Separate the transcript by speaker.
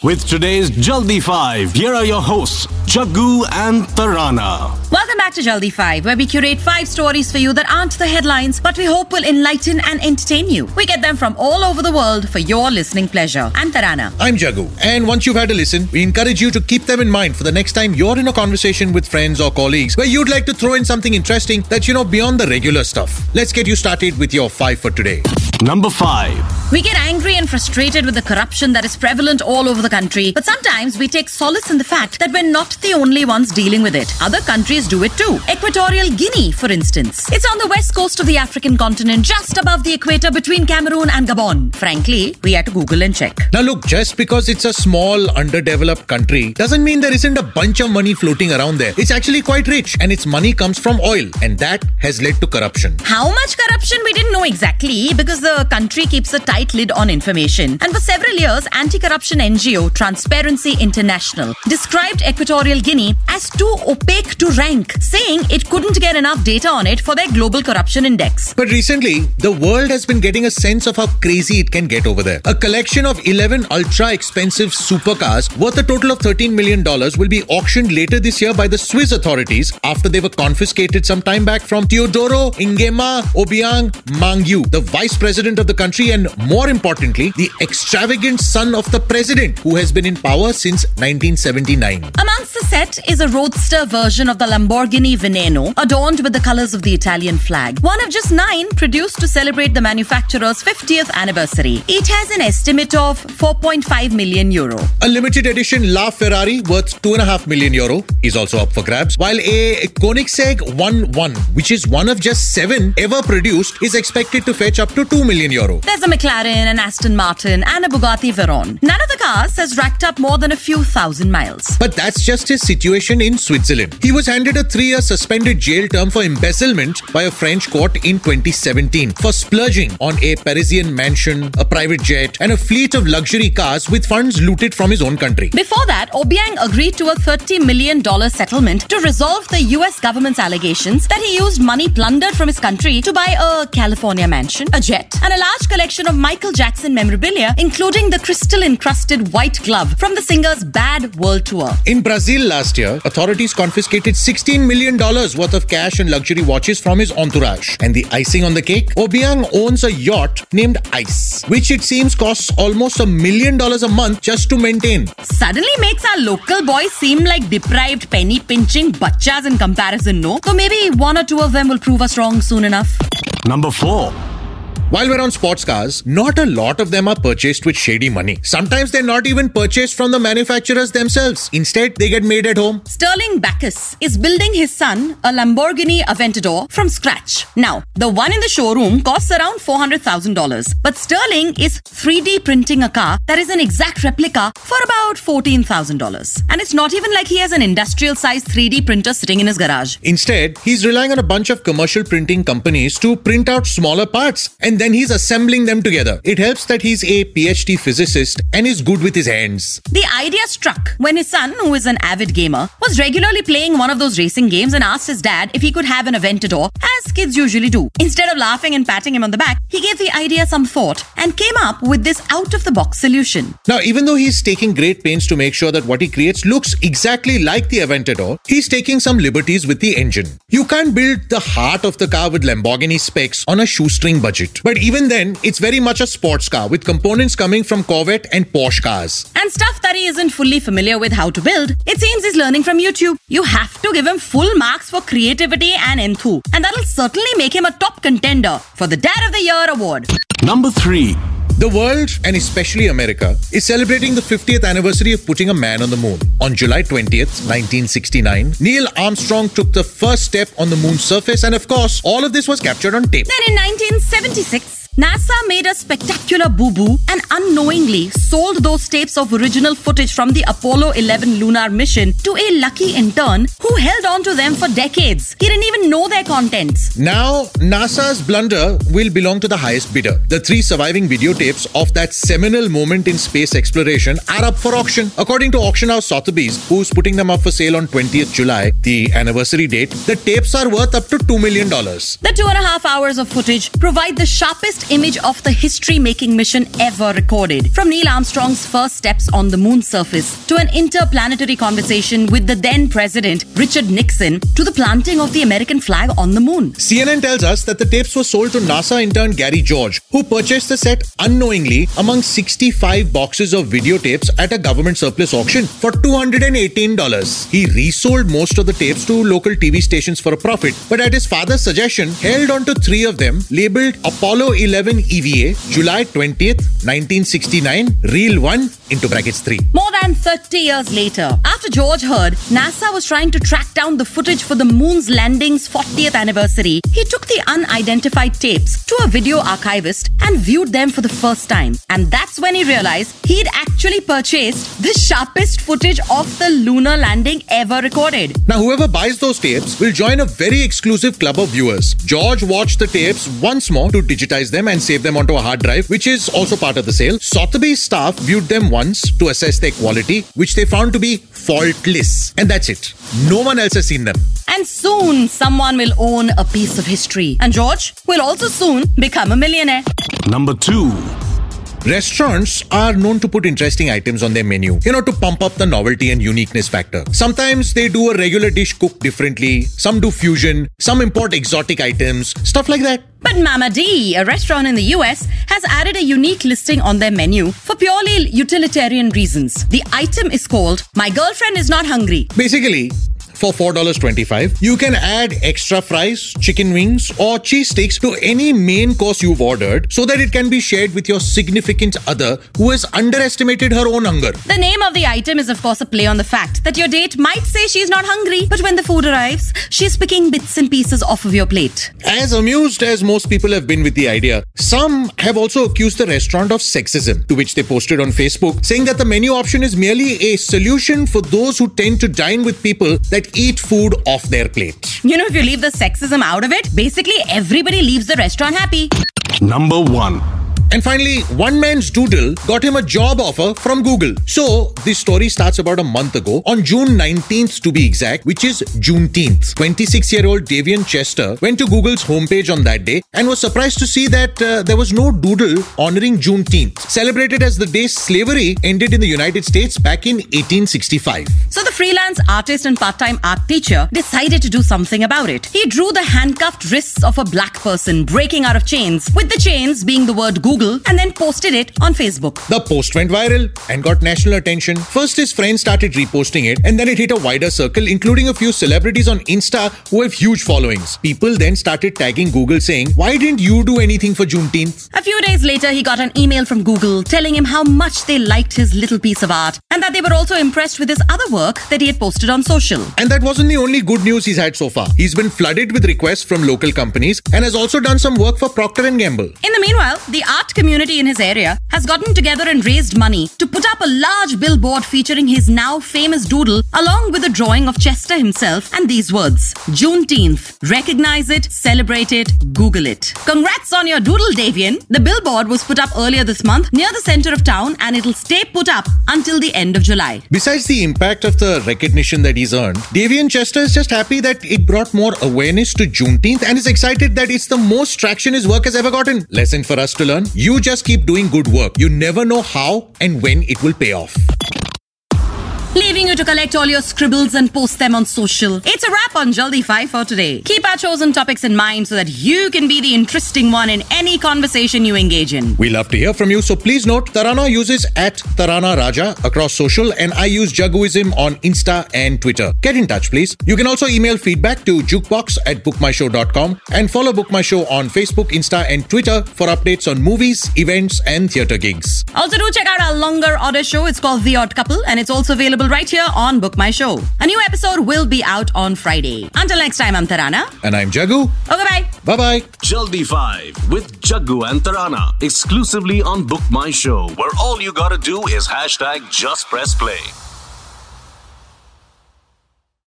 Speaker 1: With today's Jaldi 5, here are your hosts, Jaggu and Tarana.
Speaker 2: Welcome back to Jaldi 5, where we curate five stories for you that aren't the headlines, but we hope will enlighten and entertain you. We get them from all over the world for your listening pleasure. I'm Tarana.
Speaker 3: I'm Jagu. And once you've had a listen, we encourage you to keep them in mind for the next time you're in a conversation with friends or colleagues where you'd like to throw in something interesting that's, you know, beyond the regular stuff. Let's get you started with your five for today.
Speaker 1: Number 5.
Speaker 2: We get angry and frustrated with the corruption that is prevalent all over the country, but sometimes we take solace in the fact that we're not the only ones dealing with it. Other countries do it too. Equatorial Guinea, for instance. It's on the west coast of the African continent, just above the equator between Cameroon and Gabon. Frankly, we had to Google and check.
Speaker 3: Now, look, just because it's a small, underdeveloped country doesn't mean there isn't a bunch of money floating around there. It's actually quite rich, and its money comes from oil, and that has led to corruption.
Speaker 2: How much corruption we didn't know exactly because the country keeps a tight lid on information. And for several years, anti corruption NGO Transparency International described Equatorial Guinea as too opaque to rank, saying it couldn't get enough data on it for their global corruption index.
Speaker 3: But recently, the world has been getting a sense of how crazy it can get over there. A collection of 11 ultra expensive supercars worth a total of $13 million will be auctioned later this year by the Swiss authorities after they were confiscated some time back from Teodoro Nguema Obiang Mangue, the vice president of the country and, more importantly, the extravagant son of the president who has been in power since 1979.
Speaker 2: Amongst the set is a roadster version of the Lamborghini Veneno, adorned with the colors of the Italian flag. One of just nine produced to celebrate the manufacturer's 50th anniversary. It has an estimate of 4.5 million euro.
Speaker 3: A limited edition La Ferrari worth 2.5 million euro is also up for grabs, while a Koenigsegg 1-1, which is one of just seven ever produced, is expected to fetch up to 2 million euro.
Speaker 2: There's a McLaren, an Aston Martin, and a Bugatti Veyron. None of the cars has racked up more than a few thousand miles.
Speaker 3: But that's just his situation in Switzerland. He was handed a three year suspended jail term for embezzlement by a French court in 2017 for splurging on a Parisian mansion, a private jet, and a fleet of luxury cars with funds looted from his own country.
Speaker 2: Before that, Obiang agreed to a $30 million settlement to resolve the US government's allegations that he used money plundered from his country to buy a California mansion, a jet, and a large collection of Michael Jackson memorabilia, including the crystal encrusted white glove from the singer's Bad World Tour.
Speaker 3: In Brazil last year, authorities confiscated $16 million worth of cash and luxury watches from his entourage. And the icing on the cake? Obiang owns a yacht named Ice, which it seems costs almost a million dollars a month just to maintain.
Speaker 2: Suddenly makes our local boys seem like deprived penny pinching bachas in comparison, no? So maybe one or two of them will prove us wrong soon enough.
Speaker 1: Number 4.
Speaker 3: While we're on sports cars, not a lot of them are purchased with shady money. Sometimes they're not even purchased from the manufacturers themselves. Instead, they get made at home.
Speaker 2: Sterling Backus is building his son a Lamborghini Aventador from scratch. Now, the one in the showroom costs around $400,000, but Sterling is 3D printing a car that is an exact replica for about $14,000. And it's not even like he has an industrial sized 3D printer sitting in his garage.
Speaker 3: Instead, he's relying on a bunch of commercial printing companies to print out smaller parts and then he's assembling them together. It helps that he's a PhD physicist and is good with his hands.
Speaker 2: The idea struck when his son, who is an avid gamer, was regularly playing one of those racing games and asked his dad if he could have an Aventador, as kids usually do. Instead of laughing and patting him on the back, he gave the idea some thought and came up with this out of the box solution.
Speaker 3: Now, even though he's taking great pains to make sure that what he creates looks exactly like the Aventador, he's taking some liberties with the engine. You can't build the heart of the car with Lamborghini specs on a shoestring budget. But even then, it's very much a sports car with components coming from Corvette and Porsche cars.
Speaker 2: And stuff that he isn't fully familiar with how to build, it seems he's learning from YouTube. You have to give him full marks for creativity and enthu, and that'll certainly make him a top contender for the Dad of the Year award.
Speaker 1: Number 3.
Speaker 3: The world, and especially America, is celebrating the 50th anniversary of putting a man on the moon. On July 20th, 1969, Neil Armstrong took the first step on the moon's surface, and of course, all of this was captured on tape.
Speaker 2: Then in 1976, NASA made a spectacular boo boo and unknowingly sold those tapes of original footage from the Apollo 11 lunar mission to a lucky intern who held on to them for decades. He didn't even know their contents.
Speaker 3: Now, NASA's blunder will belong to the highest bidder. The three surviving videotapes of that seminal moment in space exploration are up for auction. According to auction house Sotheby's, who's putting them up for sale on 20th July, the anniversary date, the tapes are worth up to $2 million.
Speaker 2: The two and a half hours of footage provide the sharpest image of the history making mission ever recorded. From Neil Armstrong's first steps on the moon's surface to an interplanetary conversation with the then president, Richard Nixon, to the planting of the American flag on the moon.
Speaker 3: CNN tells us that the tapes were sold to NASA intern Gary George, who purchased the set unknowingly among 65 boxes of videotapes at a government surplus auction for $218. He resold most of the tapes to local TV stations for a profit, but at his father's suggestion, held on to three of them labeled Apollo 11 EVA, July 20th, 1969, Reel 1 into brackets 3.
Speaker 2: More than 30 years later, after George heard NASA was trying to track down the footage for the moon's landing's 40th anniversary, he took the unidentified tapes to a video archivist and viewed them for the first time. And that's when he realized he'd actually purchased the sharpest footage of the lunar landing ever recorded.
Speaker 3: Now, whoever buys those tapes will join a very exclusive club of viewers. George watched the tapes once more to digitize them and save them onto a hard drive, which is also part of the sale. Sotheby's staff viewed them once to assess their quality, which they found to be faultless. And that's it. No one else has seen them.
Speaker 2: And soon someone will own a piece of history. And George will also soon become a millionaire.
Speaker 1: Number 2.
Speaker 3: Restaurants are known to put interesting items on their menu, you know, to pump up the novelty and uniqueness factor. Sometimes they do a regular dish cooked differently, some do fusion, some import exotic items, stuff like that.
Speaker 2: But Mama D, a restaurant in the US, has added a unique listing on their menu for purely utilitarian reasons. The item is called My Girlfriend is Not Hungry.
Speaker 3: Basically, for $4.25, you can add extra fries, chicken wings, or cheese sticks to any main course you've ordered so that it can be shared with your significant other who has underestimated her own hunger.
Speaker 2: The name of the item is, of course, a play on the fact that your date might say she's not hungry, but when the food arrives, she's picking bits and pieces off of your plate.
Speaker 3: As amused as most people have been with the idea, some have also accused the restaurant of sexism, to which they posted on Facebook, saying that the menu option is merely a solution for those who tend to dine with people that eat food off their plate.
Speaker 2: You know, if you leave the sexism out of it, basically everybody leaves the restaurant happy.
Speaker 1: Number 1.
Speaker 3: And finally, one man's doodle got him a job offer from Google. So, this story starts about a month ago, on June 19th to be exact, which is Juneteenth. 26 year old Davian Chester went to Google's homepage on that day and was surprised to see that uh, there was no doodle honoring Juneteenth, celebrated as the day slavery ended in the United States back in 1865.
Speaker 2: So the freelance artist and part-time art teacher decided to do something about it. He drew the handcuffed wrists of a black person breaking out of chains, with the chains being the word Google, and then posted it on Facebook.
Speaker 3: The post went viral and got national attention. First, his friends started reposting it, and then it hit a wider circle, including a few celebrities on Insta who have huge followings. People then started tagging Google saying, Why didn't you do anything for Juneteenth?
Speaker 2: A few days later, he got an email from Google telling him how much they liked his little piece of art and that they were also impressed with his other work that he had posted on social.
Speaker 3: And that wasn't the only good news he's had so far. He's been flooded with requests from local companies and has also done some work for Procter & Gamble.
Speaker 2: In the meanwhile, the art community in his area has gotten together and raised money to put up a large billboard featuring his now famous doodle along with a drawing of Chester himself and these words Juneteenth. Recognize it, celebrate it, Google it. Congrats on your doodle, Davian. The billboard was put up earlier this month near the center of town and it'll stay put up until the end of July.
Speaker 3: Besides the impact of the recognition that he's earned, Davian Chester is just happy that it brought more awareness to Juneteenth and is excited that it's the most traction his work has ever gotten. Lesson for us to learn you just keep doing good work. You never know how and when it will pay off.
Speaker 2: Leaving you to collect all your scribbles and post them on social. It's a wrap on Jaldi 5 for today. Keep our chosen topics in mind so that you can be the interesting one in any conversation you engage in.
Speaker 3: We love to hear from you, so please note Tarana uses at Tarana Raja across social and I use Jaguism on Insta and Twitter. Get in touch, please. You can also email feedback to jukebox at bookmyshow.com and follow Book My Show on Facebook, Insta, and Twitter for updates on movies, events, and theatre gigs.
Speaker 2: Also, do check out our longer order show. It's called The Odd Couple and it's also available right here on Book My Show. A new episode will be out on Friday. Until next time, I'm Tarana.
Speaker 3: And I'm Jagu.
Speaker 2: Okay, bye.
Speaker 3: Bye bye.
Speaker 1: Jaldi 5 with Jaggu and Tarana exclusively on Book My Show, where all you gotta do is hashtag just press play.